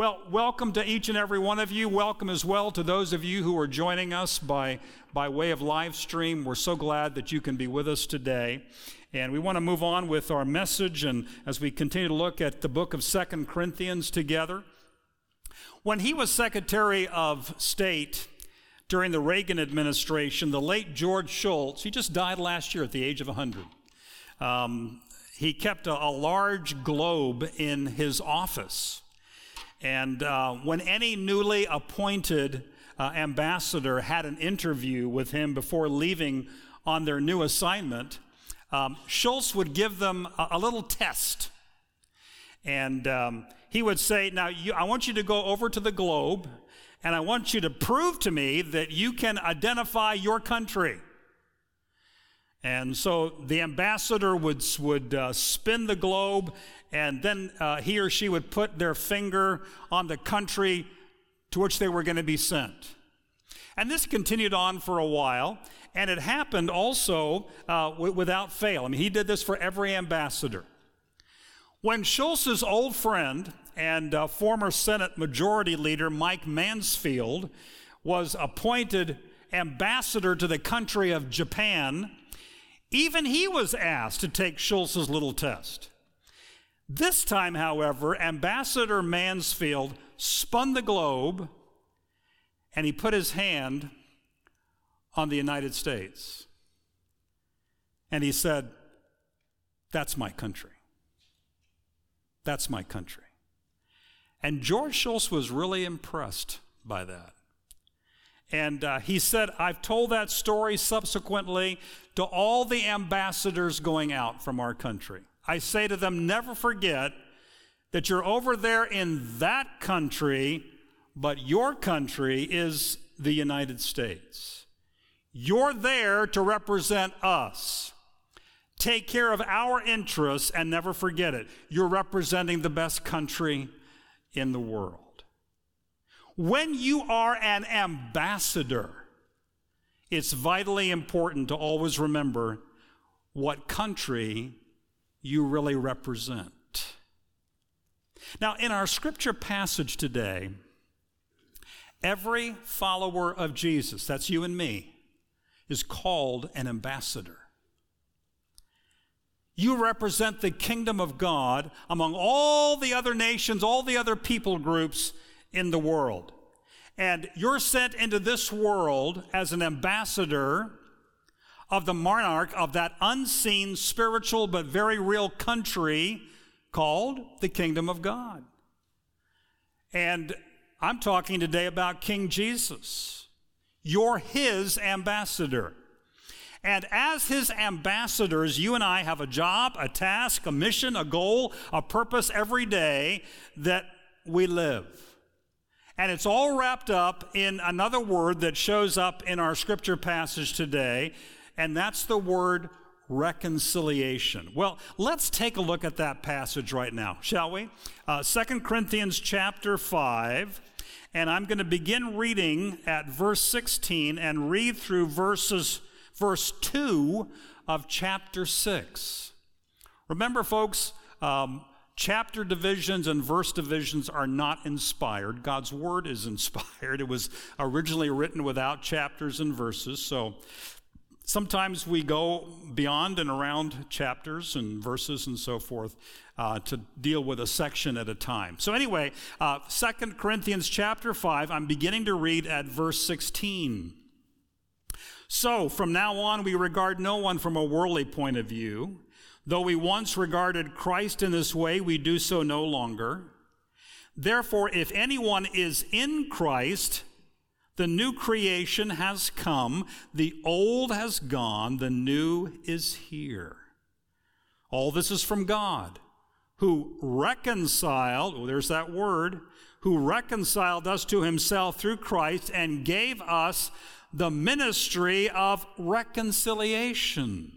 Well, welcome to each and every one of you. Welcome as well to those of you who are joining us by, by way of live stream. We're so glad that you can be with us today. And we want to move on with our message and as we continue to look at the book of Second Corinthians together. When he was Secretary of State during the Reagan administration, the late George Shultz, he just died last year at the age of 100. Um, he kept a, a large globe in his office. And uh, when any newly appointed uh, ambassador had an interview with him before leaving on their new assignment, um, Shultz would give them a, a little test. And um, he would say, Now, you, I want you to go over to the globe, and I want you to prove to me that you can identify your country. And so the ambassador would, would uh, spin the globe, and then uh, he or she would put their finger on the country to which they were going to be sent. And this continued on for a while, and it happened also uh, w- without fail. I mean, he did this for every ambassador. When Shultz's old friend and uh, former Senate Majority Leader Mike Mansfield was appointed ambassador to the country of Japan, even he was asked to take Shultz's little test. This time, however, Ambassador Mansfield spun the globe and he put his hand on the United States. And he said, That's my country. That's my country. And George Shultz was really impressed by that. And uh, he said, I've told that story subsequently to all the ambassadors going out from our country. I say to them, never forget that you're over there in that country, but your country is the United States. You're there to represent us. Take care of our interests and never forget it. You're representing the best country in the world. When you are an ambassador, it's vitally important to always remember what country you really represent. Now, in our scripture passage today, every follower of Jesus, that's you and me, is called an ambassador. You represent the kingdom of God among all the other nations, all the other people groups in the world. And you're sent into this world as an ambassador of the monarch of that unseen, spiritual, but very real country called the kingdom of God. And I'm talking today about King Jesus. You're his ambassador. And as his ambassadors, you and I have a job, a task, a mission, a goal, a purpose every day that we live. And it's all wrapped up in another word that shows up in our scripture passage today, and that's the word reconciliation. Well, let's take a look at that passage right now, shall we? Uh, 2 Corinthians chapter 5, and I'm going to begin reading at verse 16 and read through verses verse 2 of chapter 6. Remember, folks, um, Chapter divisions and verse divisions are not inspired. God's word is inspired. It was originally written without chapters and verses. So sometimes we go beyond and around chapters and verses and so forth uh, to deal with a section at a time. So anyway, uh, 2 Corinthians chapter 5, I'm beginning to read at verse 16. So from now on, we regard no one from a worldly point of view. Though we once regarded Christ in this way, we do so no longer. Therefore, if anyone is in Christ, the new creation has come, the old has gone, the new is here. All this is from God, who reconciled, oh, there's that word, who reconciled us to himself through Christ and gave us the ministry of reconciliation.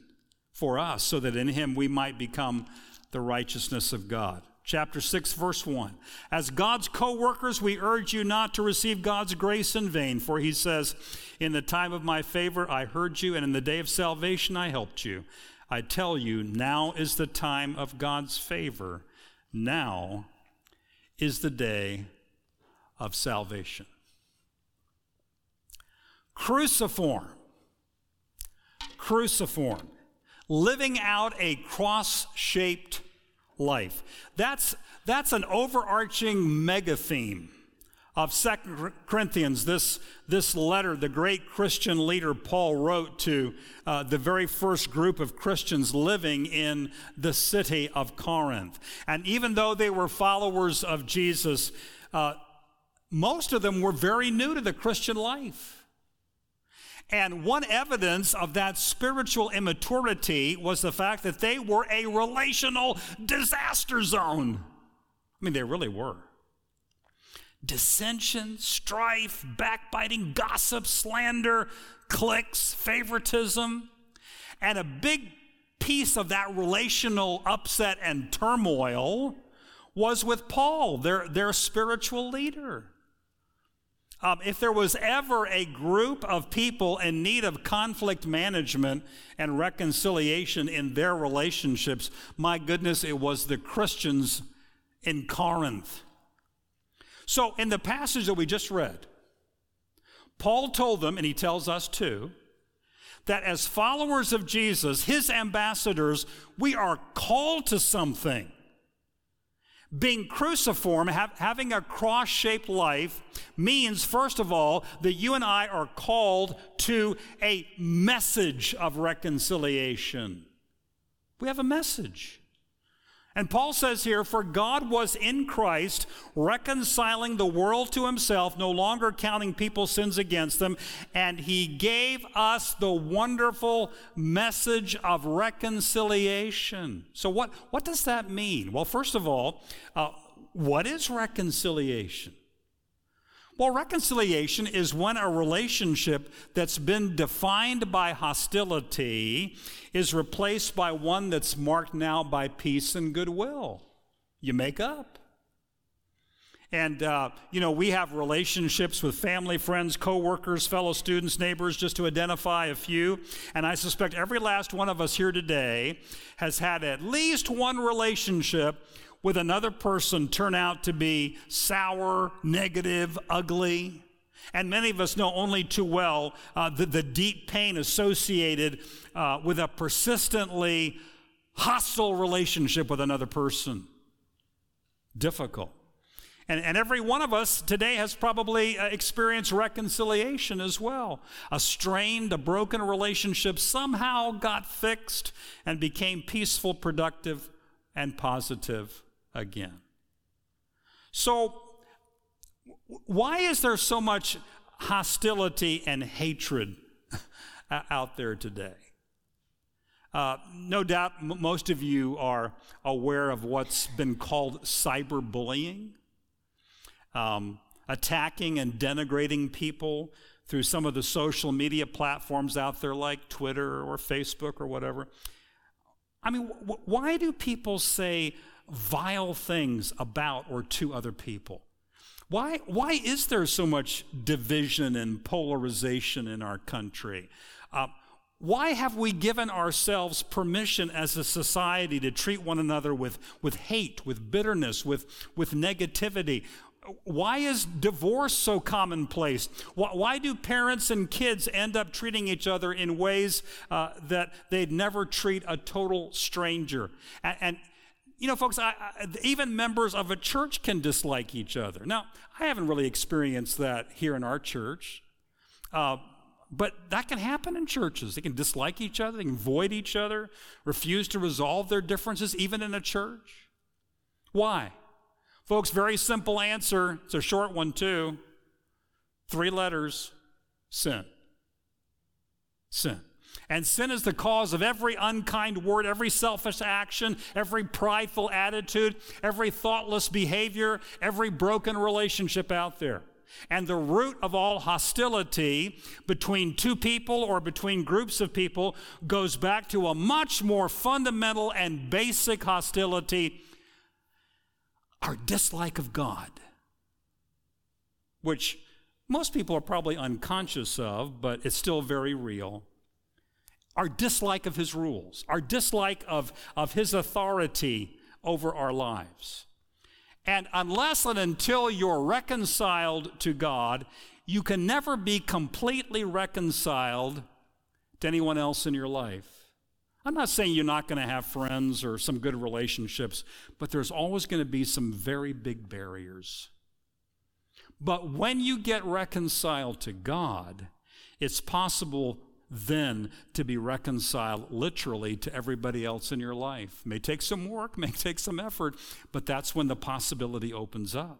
for us, so that in him we might become the righteousness of God. Chapter 6, verse 1. As God's co workers, we urge you not to receive God's grace in vain, for he says, In the time of my favor I heard you, and in the day of salvation I helped you. I tell you, now is the time of God's favor. Now is the day of salvation. Cruciform. Cruciform. Living out a cross shaped life. That's, that's an overarching mega theme of Second Corinthians, this, this letter the great Christian leader Paul wrote to uh, the very first group of Christians living in the city of Corinth. And even though they were followers of Jesus, uh, most of them were very new to the Christian life. And one evidence of that spiritual immaturity was the fact that they were a relational disaster zone. I mean, they really were. Dissension, strife, backbiting, gossip, slander, cliques, favoritism. And a big piece of that relational upset and turmoil was with Paul, their, their spiritual leader. Um, if there was ever a group of people in need of conflict management and reconciliation in their relationships, my goodness, it was the Christians in Corinth. So, in the passage that we just read, Paul told them, and he tells us too, that as followers of Jesus, his ambassadors, we are called to something. Being cruciform, have, having a cross shaped life, means, first of all, that you and I are called to a message of reconciliation. We have a message. And Paul says here, For God was in Christ reconciling the world to himself, no longer counting people's sins against them, and he gave us the wonderful message of reconciliation. So, what, what does that mean? Well, first of all, uh, what is reconciliation? Well, reconciliation is when a relationship that's been defined by hostility is replaced by one that's marked now by peace and goodwill. You make up. And, uh, you know, we have relationships with family, friends, coworkers, fellow students, neighbors, just to identify a few. And I suspect every last one of us here today has had at least one relationship with another person turn out to be sour, negative, ugly. And many of us know only too well uh, the, the, deep pain associated uh, with a persistently hostile relationship with another person. Difficult. And, and every one of us today has probably uh, experienced reconciliation as well. A strained, a broken relationship somehow got fixed and became peaceful, productive, and positive again. So, why is there so much hostility and hatred out there today? Uh, no doubt m- most of you are aware of what's been called cyberbullying, um, attacking and denigrating people through some of the social media platforms out there like Twitter or Facebook or whatever. I mean, wh- why do people say vile things about or to other people? Why, why is there so much division and polarization in our country? Uh, why have we given ourselves permission as a society to treat one another with, with hate, with bitterness, with, with negativity? Why is divorce so commonplace? Why, why do parents and kids end up treating each other in ways uh, that they'd never treat a total stranger? And, and, you know, folks, I, I, even members of a church can dislike each other. Now, I haven't really experienced that here in our church. Uh, But that can happen in churches. They can dislike each other, they can avoid each other, refuse to resolve their differences, even in a church. Why? Folks, very simple answer. It's a short one, too. Three letters sin. Sin. And sin is the cause of every unkind word, every selfish action, every prideful attitude, every thoughtless behavior, every broken relationship out there. And the root of all hostility between two people or between groups of people goes back to a much more fundamental and basic hostility our dislike of God, which most people are probably unconscious of, but it's still very real. Our dislike of His rules, our dislike of, of His authority over our lives. And unless and until you're reconciled to God, you can never be completely reconciled to anyone else in your life. I'm not saying you're not going to have friends or some good relationships, but there's always going to be some very big barriers. But when you get reconciled to God, it's possible then to be reconciled literally to everybody else in your life. May take some work, may take some effort, but that's when the possibility opens up.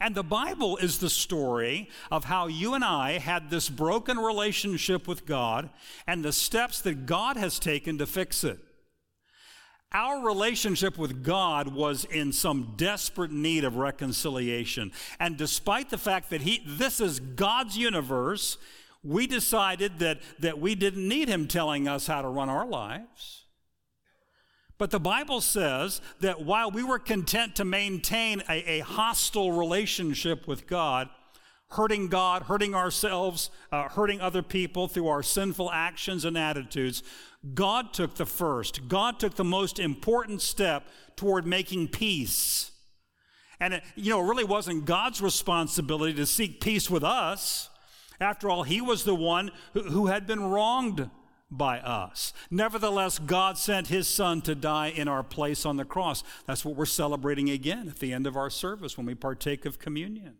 And the Bible is the story of how you and I had this broken relationship with God and the steps that God has taken to fix it. Our relationship with God was in some desperate need of reconciliation. And despite the fact that he, this is God's universe, we decided that, that we didn't need Him telling us how to run our lives. But the Bible says that while we were content to maintain a, a hostile relationship with God, hurting God, hurting ourselves, uh, hurting other people through our sinful actions and attitudes, God took the first. God took the most important step toward making peace. And it, you know, it really wasn't God's responsibility to seek peace with us. After all, He was the one who, who had been wronged by us. Nevertheless, God sent his son to die in our place on the cross. That's what we're celebrating again at the end of our service when we partake of communion.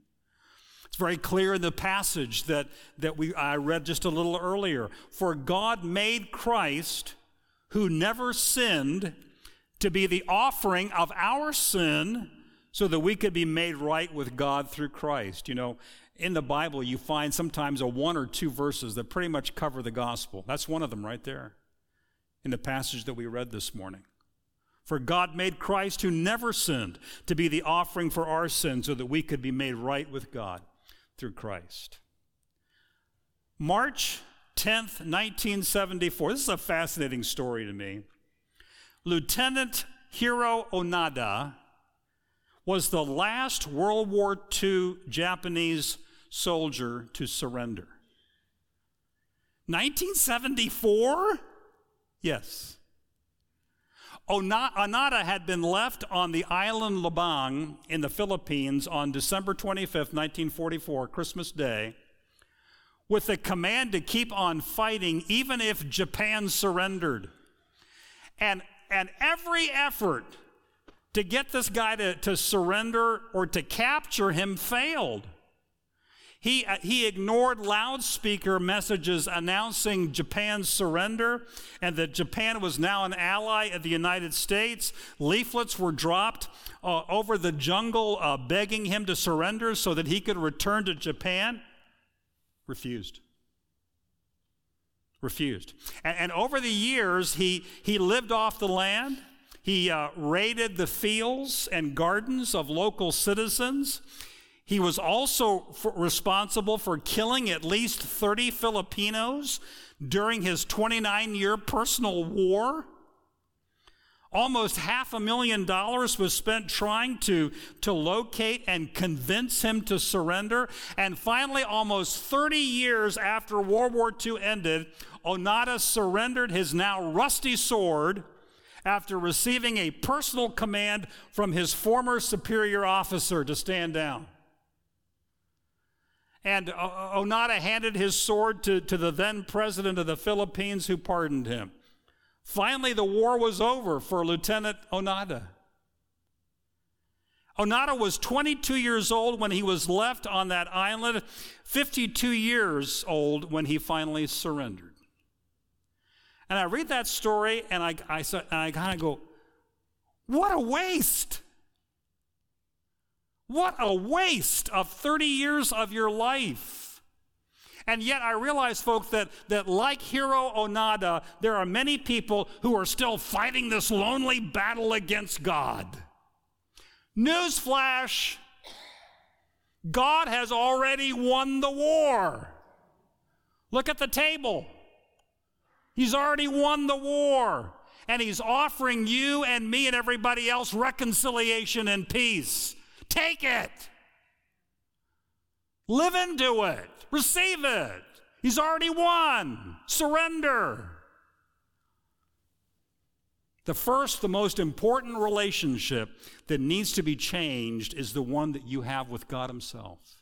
It's very clear in the passage that, that we, I read just a little earlier. For God made Christ, who never sinned, to be the offering of our sin so that we could be made right with God through Christ. You know, in the Bible, you find sometimes a one or two verses that pretty much cover the gospel. That's one of them right there in the passage that we read this morning. For God made Christ, who never sinned, to be the offering for our sins so that we could be made right with God through Christ. March 10th, 1974. This is a fascinating story to me. Lieutenant Hiro Onoda was the last World War II Japanese soldier to surrender. 1974? Yes. Onoda had been left on the island Lubang in the Philippines on December 25th, 1944, Christmas Day, with the command to keep on fighting even if Japan surrendered. And, and every effort to get this guy to, to surrender or to capture him failed. He, uh, he ignored loudspeaker messages announcing Japan's surrender and that Japan was now an ally of the United States. Leaflets were dropped uh, over the jungle uh, begging him to surrender so that he could return to Japan. Refused. Refused. And, and over the years, he, he lived off the land. He uh, raided the fields and gardens of local citizens. He was also responsible for killing at least 30 Filipinos during his 29 year personal war. Almost half a million dollars was spent trying to, to locate and convince him to surrender. And finally, almost 30 years after World War II ended, Onoda surrendered his now rusty sword after receiving a personal command from his former superior officer to stand down. And Onoda handed his sword to, to the then president of the Philippines, who pardoned him. Finally, the war was over for Lieutenant Onoda. Onoda was 22 years old when he was left on that island, 52 years old when he finally surrendered. And I read that story and I, I, I kind of go, what a waste! What a waste of 30 years of your life. And yet, I realize, folks, that, that like Hiro Onoda, there are many people who are still fighting this lonely battle against God. Newsflash God has already won the war. Look at the table. He's already won the war. And He's offering you and me and everybody else reconciliation and peace. Take it. Live into it. Receive it. He's already won. Surrender. The first, the most important relationship that needs to be changed is the one that you have with God Himself.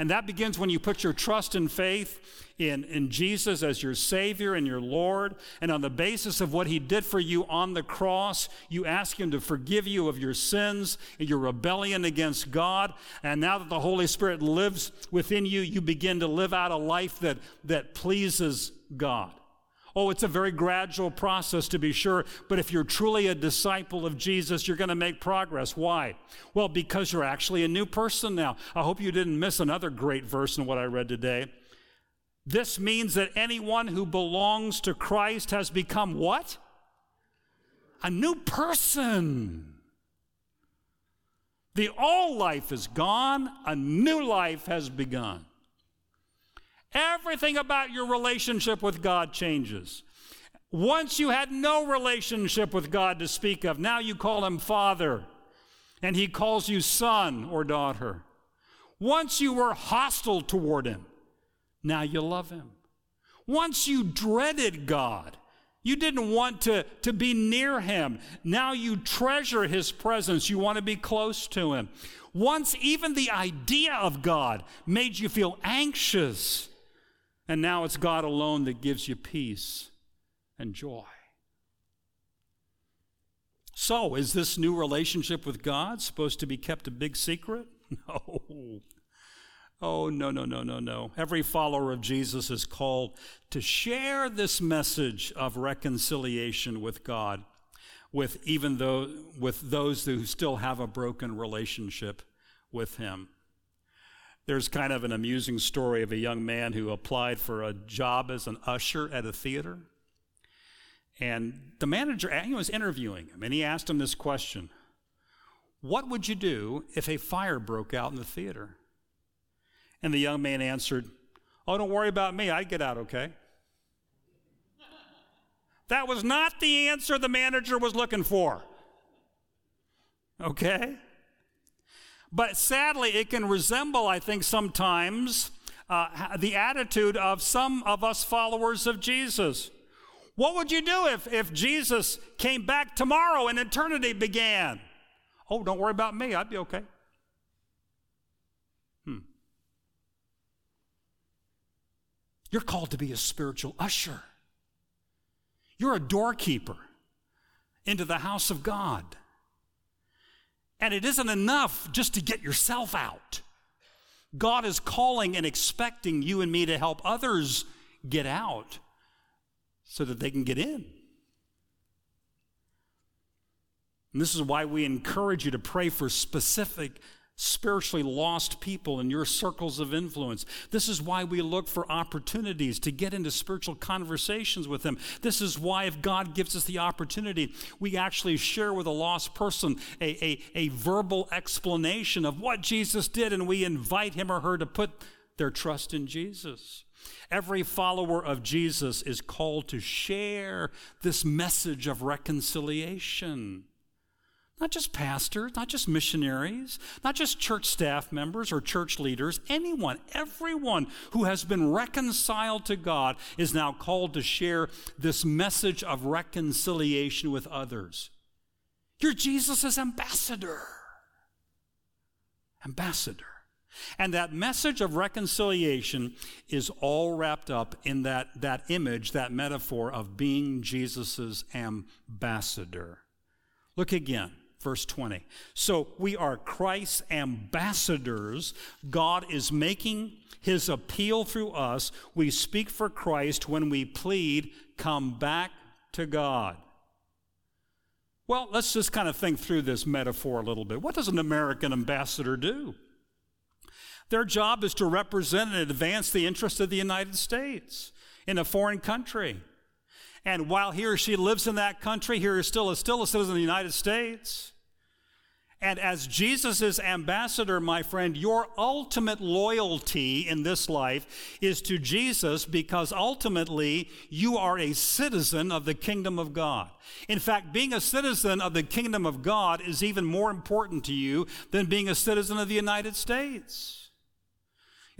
And that begins when you put your trust and faith in, in Jesus as your Savior and your Lord. And on the basis of what He did for you on the cross, you ask Him to forgive you of your sins and your rebellion against God. And now that the Holy Spirit lives within you, you begin to live out a life that, that pleases God. Oh, it's a very gradual process to be sure, but if you're truly a disciple of Jesus, you're going to make progress. Why? Well, because you're actually a new person now. I hope you didn't miss another great verse in what I read today. This means that anyone who belongs to Christ has become what? A new person. The old life is gone, a new life has begun. Everything about your relationship with God changes. Once you had no relationship with God to speak of, now you call him Father, and he calls you son or daughter. Once you were hostile toward him, now you love him. Once you dreaded God, you didn't want to, to be near him. Now you treasure his presence. You want to be close to him. Once even the idea of God made you feel anxious. And now it's God alone that gives you peace and joy. So, is this new relationship with God supposed to be kept a big secret? No. Oh, no, no, no, no, no. Every follower of Jesus is called to share this message of reconciliation with God, with even though with those who still have a broken relationship with Him. There's kind of an amusing story of a young man who applied for a job as an usher at a theater. And the manager he was interviewing him, and he asked him this question What would you do if a fire broke out in the theater? And the young man answered, Oh, don't worry about me. I'd get out okay. That was not the answer the manager was looking for. Okay? But sadly, it can resemble, I think, sometimes uh, the attitude of some of us followers of Jesus. What would you do if, if Jesus came back tomorrow and eternity began? Oh, don't worry about me. I'd be okay. Hmm. You're called to be a spiritual usher. You're a doorkeeper into the house of God. And it isn't enough just to get yourself out. God is calling and expecting you and me to help others get out so that they can get in. And this is why we encourage you to pray for specific spiritually lost people in your circles of influence. This is why we look for opportunities to get into spiritual conversations with them. This is why, if God gives us the opportunity, we actually share with a lost person a, a, a verbal explanation of what Jesus did, and we invite him or her to put their trust in Jesus. Every follower of Jesus is called to share this message of reconciliation. Not just pastors, not just missionaries, not just church staff members or church leaders, anyone, everyone who has been reconciled to God is now called to share this message of reconciliation with others. You're Jesus' ambassador. Ambassador. And that message of reconciliation is all wrapped up in that, that image, that metaphor of being Jesus' ambassador. Look again verse 20. So we are Christ's ambassadors. God is making his appeal through us. We speak for Christ when we plead, come back to God. Well, let's just kind of think through this metaphor a little bit. What does an American ambassador do? Their job is to represent and advance the interests of the United States in a foreign country. And while he or she lives in that country, he or still is still a citizen of the United States. And as Jesus' ambassador, my friend, your ultimate loyalty in this life is to Jesus because ultimately you are a citizen of the kingdom of God. In fact, being a citizen of the kingdom of God is even more important to you than being a citizen of the United States.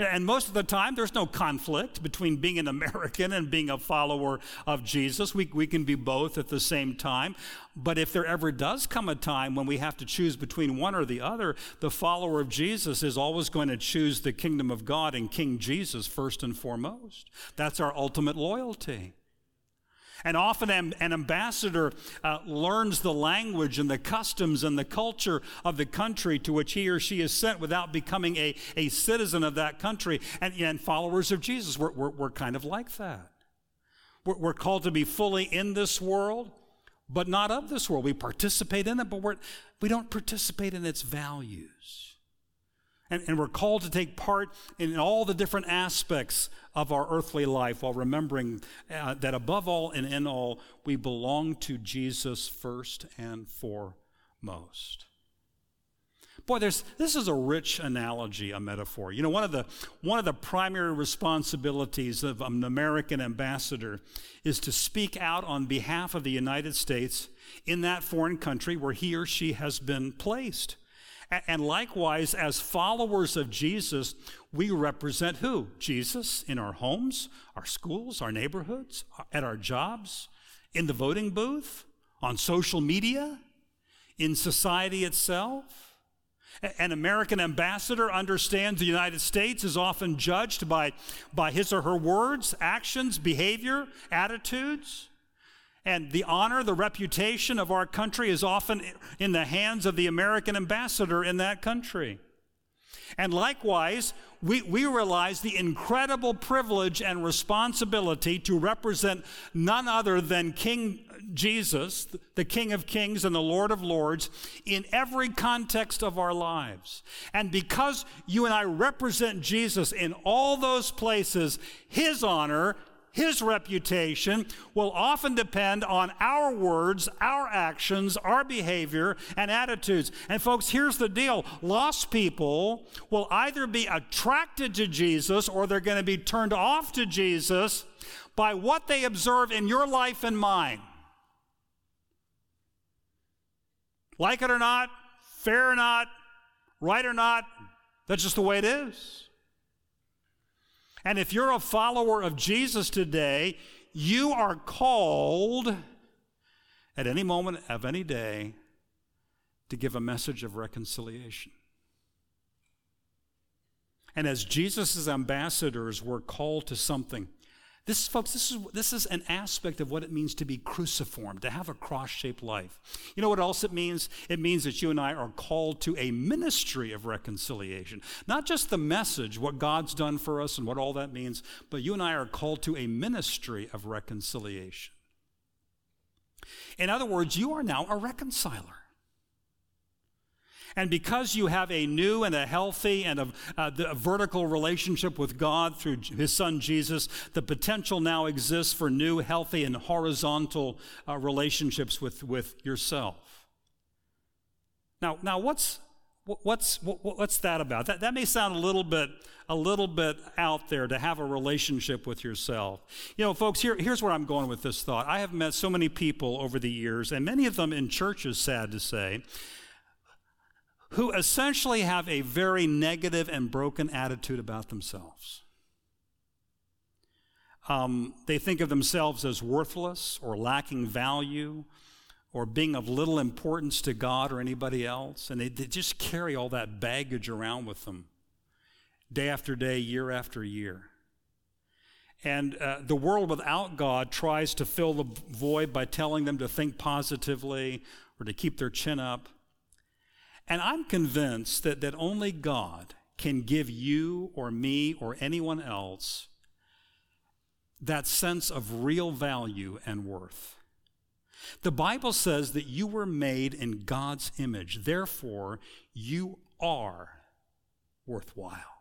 And most of the time, there's no conflict between being an American and being a follower of Jesus. We, we can be both at the same time. But if there ever does come a time when we have to choose between one or the other, the follower of Jesus is always going to choose the kingdom of God and King Jesus first and foremost. That's our ultimate loyalty. And often an ambassador uh, learns the language and the customs and the culture of the country to which he or she is sent without becoming a, a citizen of that country. And, and followers of Jesus, we're, we're, we're kind of like that. We're, we're, called to be fully in this world, but not of this world. We participate in it, but we're, we don't participate in its values. And, and, we're called to take part in all the different aspects of our earthly life while remembering uh, that above all and in all, we belong to Jesus first and foremost. Boy, there's, this is a rich analogy, a metaphor. You know, one of, the, one of the primary responsibilities of an American ambassador is to speak out on behalf of the United States in that foreign country where he or she has been placed. And likewise, as followers of Jesus, we represent who? Jesus in our homes, our schools, our neighborhoods, at our jobs, in the voting booth, on social media, in society itself. An American ambassador understands the United States is often judged by, by his or her words, actions, behavior, attitudes. And the honor, the reputation of our country is often in the hands of the American ambassador in that country. And likewise, we, we realize the incredible privilege and responsibility to represent none other than King Jesus, the King of Kings and the Lord of Lords, in every context of our lives. And because you and I represent Jesus in all those places, His honor, his reputation will often depend on our words, our actions, our behavior, and attitudes. And, folks, here's the deal lost people will either be attracted to Jesus or they're going to be turned off to Jesus by what they observe in your life and mine. Like it or not, fair or not, right or not, that's just the way it is. And if you're a follower of Jesus today, you are called at any moment of any day to give a message of reconciliation. And as Jesus' ambassadors, we're called to something this, folks, this is, this is an aspect of what it means to be cruciform, to have a cross shaped life. You know what else it means? It means that you and I are called to a ministry of reconciliation. Not just the message, what God's done for us and what all that means, but you and I are called to a ministry of reconciliation. In other words, you are now a reconciler. And because you have a new and a healthy and a, a, vertical relationship with God through his son Jesus, the potential now exists for new, healthy, and horizontal uh, relationships with, with yourself. Now, now what's, what's, what's that about? That, that may sound a little bit a little bit out there to have a relationship with yourself. You know, folks, here, here's where I'm going with this thought. I have met so many people over the years, and many of them in churches, sad to say, who essentially have a very negative and broken attitude about themselves. Um, they think of themselves as worthless or lacking value or being of little importance to God or anybody else, and they, they just carry all that baggage around with them day after day, year after year. And uh, the world without God tries to fill the void by telling them to think positively or to keep their chin up. And I'm convinced that, that only God can give you or me or anyone else that sense of real value and worth. The Bible says that you were made in God's image, therefore, you are worthwhile.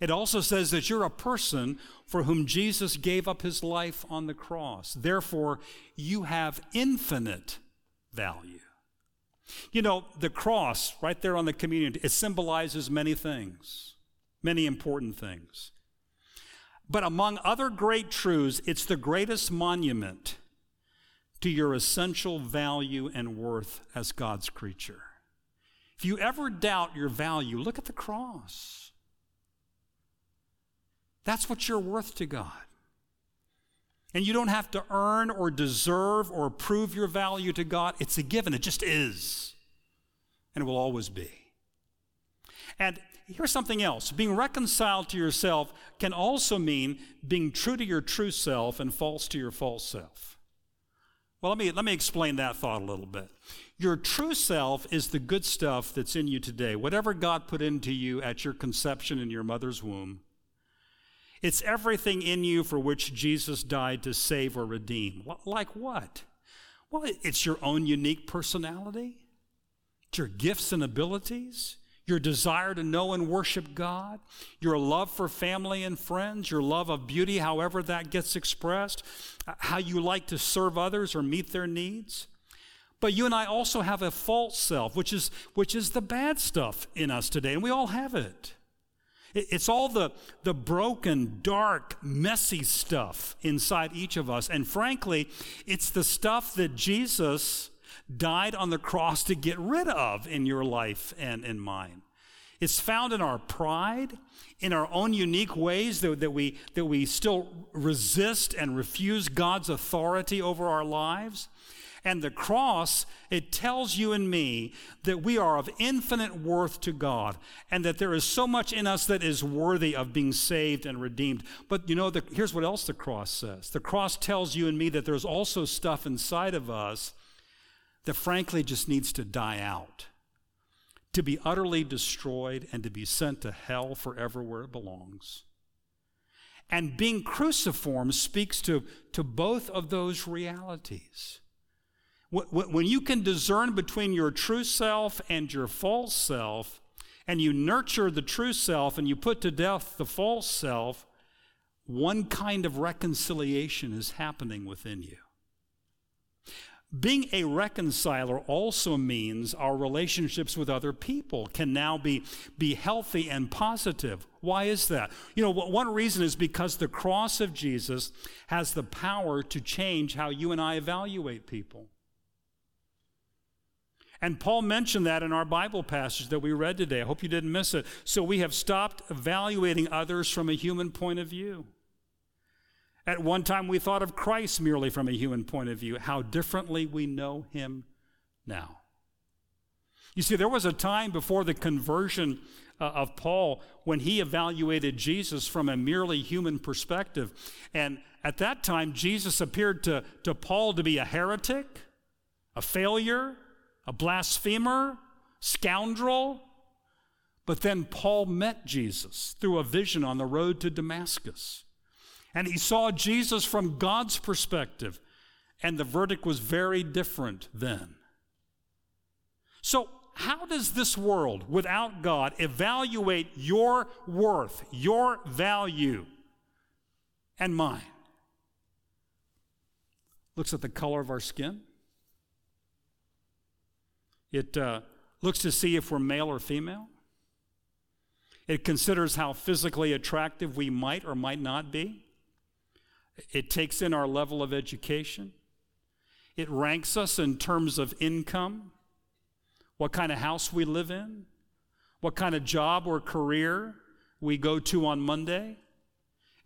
It also says that you're a person for whom Jesus gave up his life on the cross. Therefore, you have infinite value. You know, the cross, right there on the communion, it symbolizes many things, many important things. But among other great truths, it's the greatest monument to your essential value and worth as God's creature. If you ever doubt your value, look at the cross. That's what you're worth to God. And you don't have to earn or deserve or prove your value to God. It's a given, it just is. And it will always be. And here's something else being reconciled to yourself can also mean being true to your true self and false to your false self. Well, let me, let me explain that thought a little bit. Your true self is the good stuff that's in you today. Whatever God put into you at your conception in your mother's womb, it's everything in you for which Jesus died to save or redeem. Like what? Well, it's your own unique personality, it's your gifts and abilities, your desire to know and worship God, your love for family and friends, your love of beauty, however that gets expressed, uh, how you like to serve others or meet their needs. But you and I also have a false self, which is, which is the bad stuff in us today, and we all have it. It's all the, the broken, dark, messy stuff inside each of us. And frankly, it's the stuff that Jesus died on the cross to get rid of in your life and in mine. It's found in our pride, in our own unique ways that, that, we, that we still resist and refuse God's authority over our lives. And the cross, it tells you and me that we are of infinite worth to God and that there is so much in us that is worthy of being saved and redeemed. But you know, the, here's what else the cross says the cross tells you and me that there's also stuff inside of us that frankly just needs to die out, to be utterly destroyed and to be sent to hell forever where it belongs. And being cruciform speaks to, to both of those realities. When you can discern between your true self and your false self, and you nurture the true self and you put to death the false self, one kind of reconciliation is happening within you. Being a reconciler also means our relationships with other people can now be, be healthy and positive. Why is that? You know, one reason is because the cross of Jesus has the power to change how you and I evaluate people. And Paul mentioned that in our Bible passage that we read today. I hope you didn't miss it. So we have stopped evaluating others from a human point of view. At one time, we thought of Christ merely from a human point of view. How differently we know him now. You see, there was a time before the conversion uh, of Paul when he evaluated Jesus from a merely human perspective. And at that time, Jesus appeared to, to Paul to be a heretic, a failure, a blasphemer, scoundrel. But then Paul met Jesus through a vision on the road to Damascus. And he saw Jesus from God's perspective, and the verdict was very different then. So, how does this world without God evaluate your worth, your value, and mine? Looks at the color of our skin it uh, looks to see if we're male or female. It considers how physically attractive we might or might not be. It takes in our level of education. It ranks us in terms of income, what kind of house we live in, what kind of job or career we go to on Monday.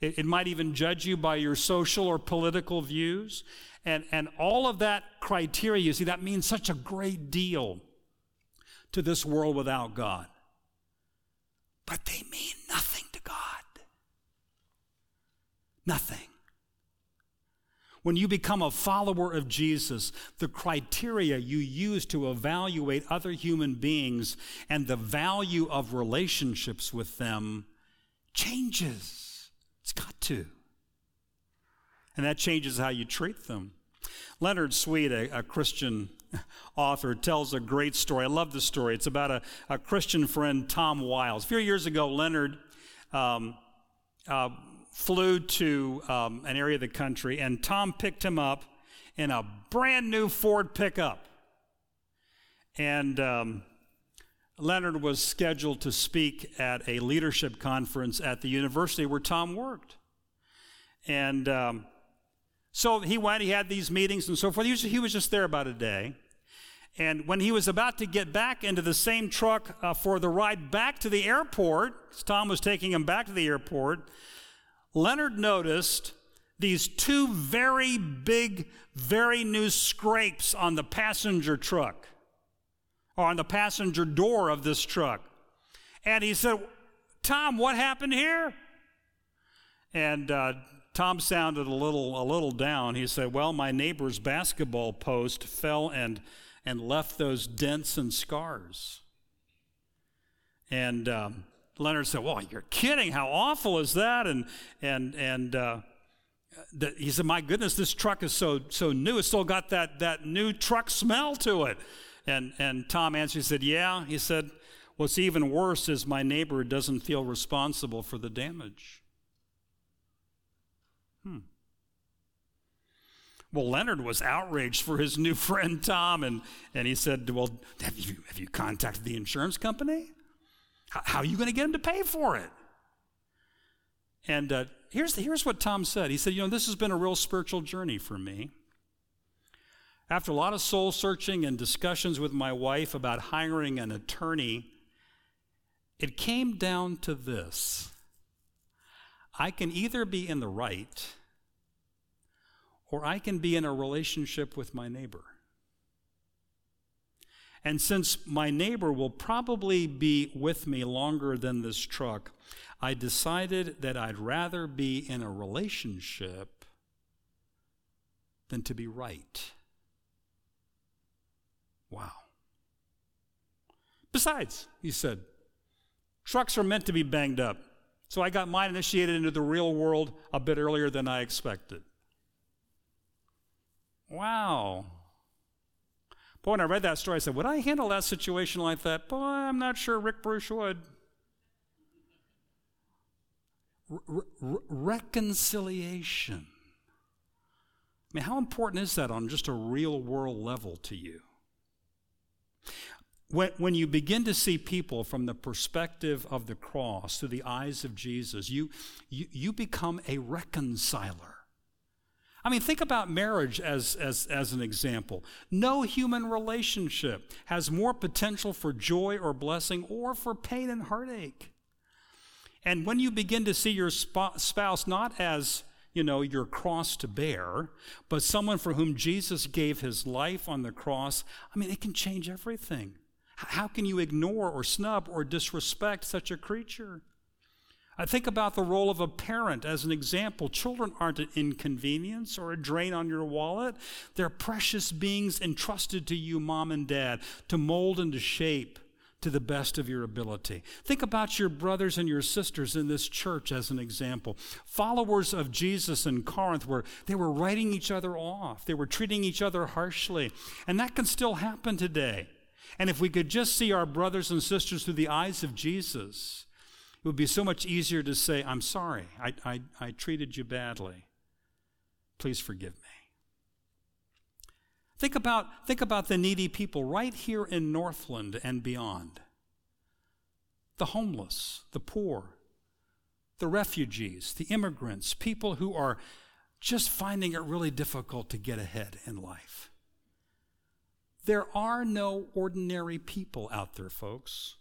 It, it might even judge you by your social or political views. And, and all of that criteria, you see, that means such a great deal to this world without God. But they mean nothing to God. Nothing. when you become a follower of Jesus, the criteria you use to evaluate other human beings and the value of relationships with them changes. It's got to. And that changes how you treat them. Leonard Sweet, a, a Christian author, tells a great story. I love the story. It's about a, a Christian friend, Tom Wiles. A few years ago, Leonard um, uh, flew to um, an area of the country, and Tom picked him up in a brand new Ford pickup. And um, Leonard was scheduled to speak at a leadership conference at the university where Tom worked. And um, so he went, he had these meetings and so forth. He was, he was, just there about a day. And when he was about to get back into the same truck uh, for the ride back to the airport, Tom was taking him back to the airport, Leonard noticed these two very big, very new scrapes on the passenger truck or on the passenger door of this truck. And he said, Tom, what happened here? And uh, Tom sounded a little, a little down. He said, Well, my neighbor's basketball post fell and, and left those dents and scars. And um, Leonard said, Well, you're kidding. How awful is that? And, and, and uh, the, he said, My goodness, this truck is so, so new. It's still got that, that new truck smell to it. And, and Tom answered, He said, Yeah. He said, What's even worse is my neighbor doesn't feel responsible for the damage. Hmm. Well, Leonard was outraged for his new friend Tom, and, and he said, Well, have you, have you contacted the insurance company? How are you going to get him to pay for it? And uh, here's, here's what Tom said. He said, You know, this has been a real spiritual journey for me. After a lot of soul searching and discussions with my wife about hiring an attorney, it came down to this I can either be in the right or I can be in a relationship with my neighbor. And since my neighbor will probably be with me longer than this truck, I decided that I'd rather be in a relationship than to be right. Wow. Besides, he said, trucks are meant to be banged up. So I got mine initiated into the real world a bit earlier than I expected. Wow. Boy, when I read that story, I said, Would I handle that situation like that? Boy, I'm not sure Rick Bruce would. Re- reconciliation. I mean, how important is that on just a real world level to you? When, when you begin to see people from the perspective of the cross through the eyes of Jesus, you, you, you become a reconciler. I mean, think about marriage as, as, as an example. No human relationship has more potential for joy or blessing or for pain and heartache. And when you begin to see your spouse not as, you know, your cross to bear, but someone for whom Jesus gave his life on the cross, I mean, it can change everything. How can you ignore or snub or disrespect such a creature? I think about the role of a parent as an example. Children aren't an inconvenience or a drain on your wallet. They're precious beings entrusted to you, mom and dad, to mold and to shape to the best of your ability. Think about your brothers and your sisters in this church as an example. Followers of Jesus in Corinth were they were writing each other off. They were treating each other harshly. And that can still happen today. And if we could just see our brothers and sisters through the eyes of Jesus, it would be so much easier to say, I'm sorry, I, I, I treated you badly. Please forgive me. Think about, think about the needy people right here in Northland and beyond the homeless, the poor, the refugees, the immigrants, people who are just finding it really difficult to get ahead in life. There are no ordinary people out there, folks.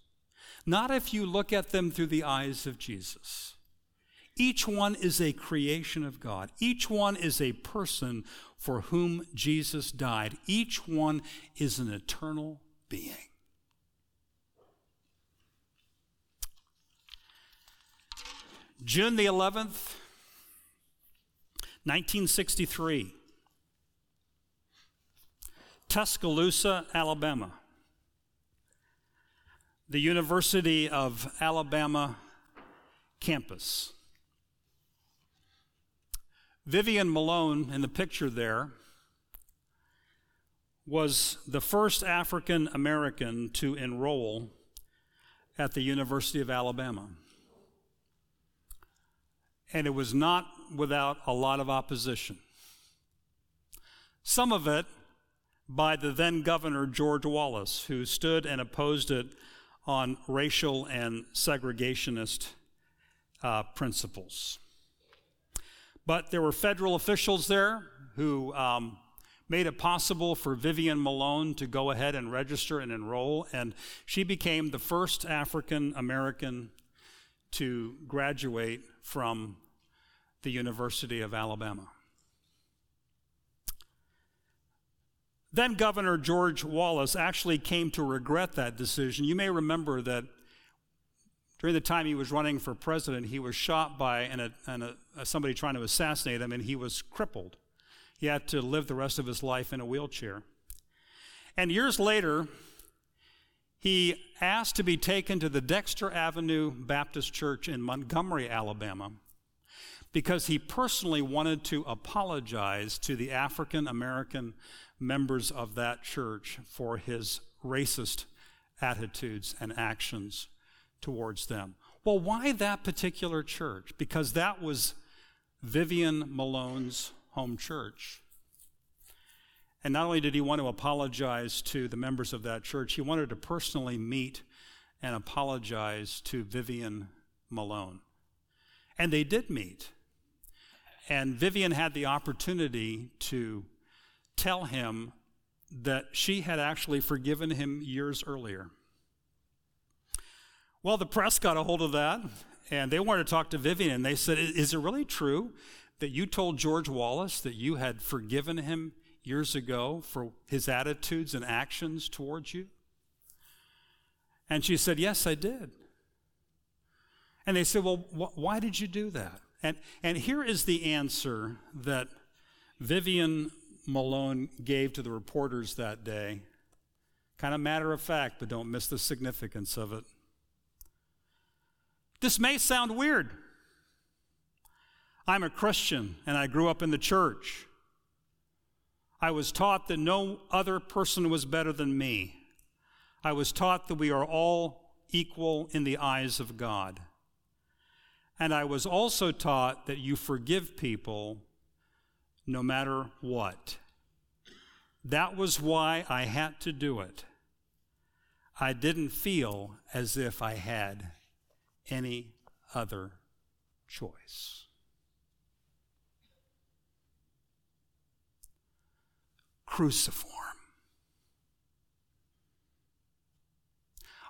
Not if you look at them through the eyes of Jesus. Each one is a creation of God. Each one is a person for whom Jesus died. Each one is an eternal being. June the 11th, 1963, Tuscaloosa, Alabama. The University of Alabama campus. Vivian Malone in the picture there was the first African American to enroll at the University of Alabama. And it was not without a lot of opposition. Some of it by the then governor George Wallace, who stood and opposed it on racial and segregationist uh, principles. But there were federal officials there who um, made it possible for Vivian Malone to go ahead and register and enroll, and she became the first African American to graduate from the University of Alabama. Then Governor George Wallace actually came to regret that decision. You may remember that during the time he was running for president, he was shot by an, an, Uh, somebody trying to assassinate him, and he was crippled. He had to live the rest of his life in a wheelchair. And years later, he asked to be taken to the Dexter Avenue Baptist Church in Montgomery, Alabama, because he personally wanted to apologize to the African American members of that church for his racist attitudes and actions towards them. Well, why that particular church? Because that was Vivian Malone's home church. And not only did he want to apologize to the members of that church, he wanted to personally meet and apologize to Vivian Malone. And they did meet. And Vivian had the opportunity to tell him that she had actually forgiven him years earlier. Well, the press got a hold of that, and they wanted to talk to Vivian, and they said, Is it really true that you told George Wallace that you had forgiven him years ago for his attitudes and actions towards you? And she said, Yes, I did. And they said, Well, wh- why did you do that? And, and here is the answer that Vivian Malone gave to the reporters that day. Kind of matter of fact, but don't miss the significance of it. This may sound weird. I'm a Christian and I grew up in the church. I was taught that no other person was better than me. I was taught that we are all equal in the eyes of God. And I was also taught that you forgive people no matter what. That was why I had to do it. I didn't feel as if I had any other choice. Cruciform.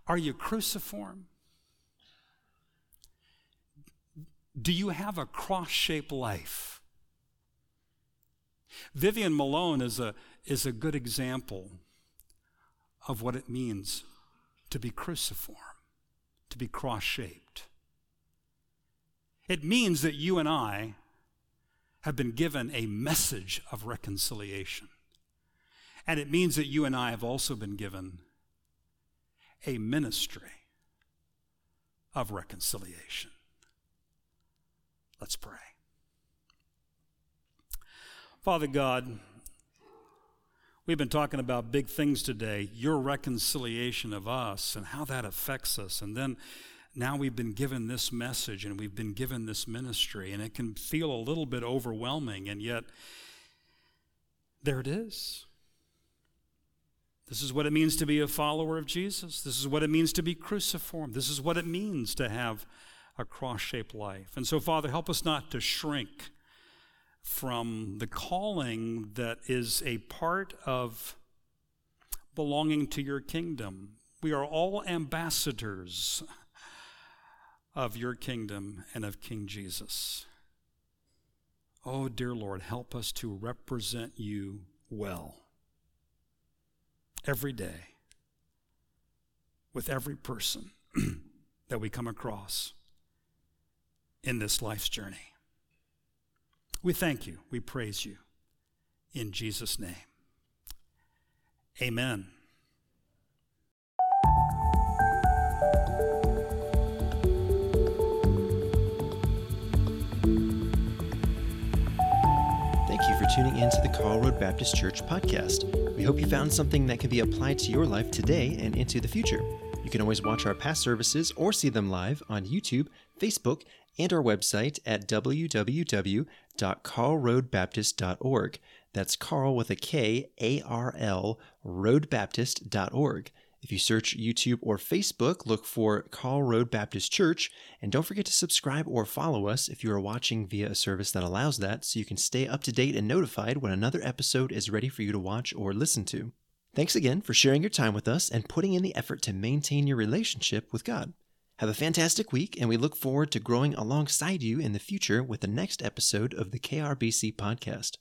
Are you cruciform? Do you have a cross shaped life? Vivian Malone is a, is a good example of what it means to be cruciform, to be cross shaped. It means that you and I have been given a message of reconciliation. And it means that you and I have also been given a ministry of reconciliation. Let's pray. Father God, we've been talking about big things today, your reconciliation of us and how that affects us. And then now we've been given this message and we've been given this ministry, and it can feel a little bit overwhelming, and yet there it is. This is what it means to be a follower of Jesus. This is what it means to be cruciform. This is what it means to have a cross shaped life. And so, Father, help us not to shrink from the calling that is a part of belonging to your kingdom. We are all ambassadors of your kingdom and of King Jesus. Oh, dear Lord, help us to represent you well every day with every person that we come across in this life's journey. We thank you. We praise you. In Jesus' name, Amen. Thank you for tuning in to the Karl Road Baptist Church podcast. We hope you found something that can be applied to your life today and into the future. You can always watch our past services or see them live on YouTube, Facebook, and our website at www.karlroadbaptist.org. That's Carl with a K, A R L, roadbaptist.org. If you search YouTube or Facebook, look for Karl Road Baptist Church, and don't forget to subscribe or follow us if you are watching via a service that allows that so you can stay up to date and notified when another episode is ready for you to watch or listen to. Thanks again for sharing your time with us and putting in the effort to maintain your relationship with God. Have a fantastic week, and we look forward to growing alongside you in the future with the next episode of the KRBC podcast.